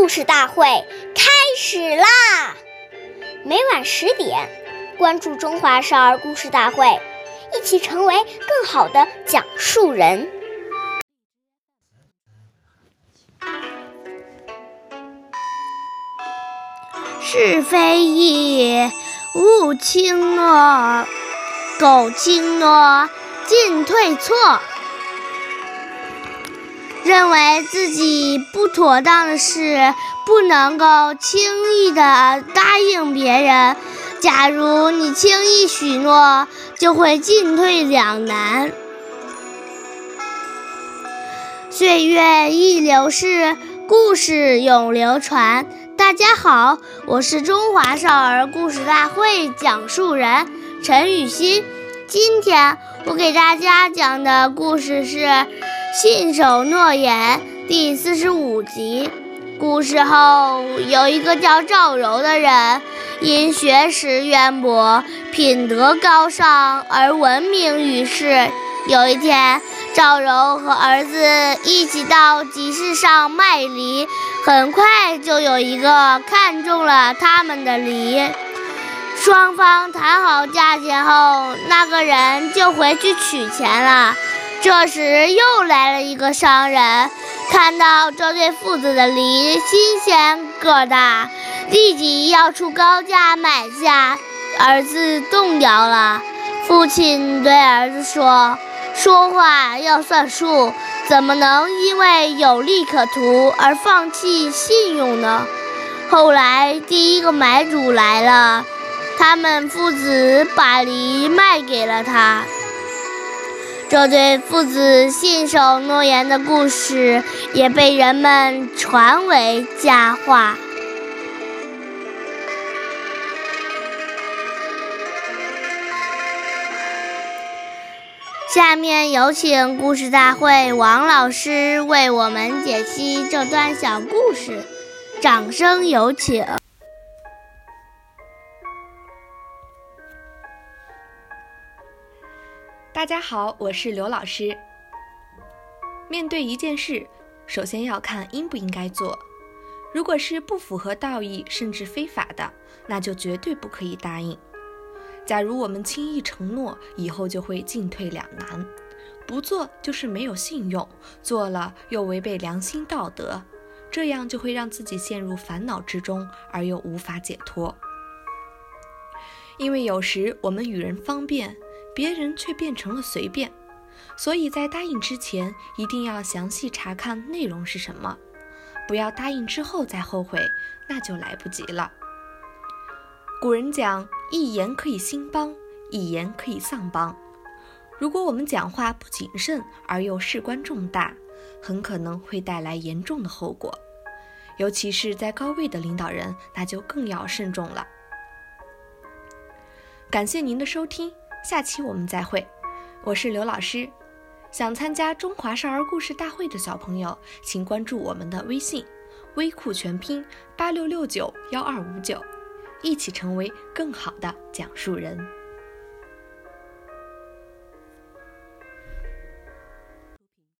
故事大会开始啦！每晚十点，关注《中华少儿故事大会》，一起成为更好的讲述人。是非易，勿轻诺；苟轻诺，进退错。认为自己不妥当的事，不能够轻易的答应别人。假如你轻易许诺，就会进退两难。岁月易流逝，故事永流传。大家好，我是中华少儿故事大会讲述人陈雨欣。今天我给大家讲的故事是。信守诺言第四十五集。古时候有一个叫赵柔的人，因学识渊博、品德高尚而闻名于世。有一天，赵柔和儿子一起到集市上卖梨，很快就有一个看中了他们的梨。双方谈好价钱后，那个人就回去取钱了。这时又来了一个商人，看到这对父子的梨新鲜个大，立即要出高价买下。儿子动摇了，父亲对儿子说：“说话要算数，怎么能因为有利可图而放弃信用呢？”后来第一个买主来了，他们父子把梨卖给了他。这对父子信守诺言的故事也被人们传为佳话。下面有请故事大会王老师为我们解析这段小故事，掌声有请。大家好，我是刘老师。面对一件事，首先要看应不应该做。如果是不符合道义甚至非法的，那就绝对不可以答应。假如我们轻易承诺，以后就会进退两难。不做就是没有信用，做了又违背良心道德，这样就会让自己陷入烦恼之中，而又无法解脱。因为有时我们与人方便。别人却变成了随便，所以在答应之前一定要详细查看内容是什么，不要答应之后再后悔，那就来不及了。古人讲，一言可以兴邦，一言可以丧邦。如果我们讲话不谨慎而又事关重大，很可能会带来严重的后果，尤其是在高位的领导人，那就更要慎重了。感谢您的收听。下期我们再会，我是刘老师。想参加中华少儿故事大会的小朋友，请关注我们的微信“微库全拼八六六九幺二五九”，一起成为更好的讲述人。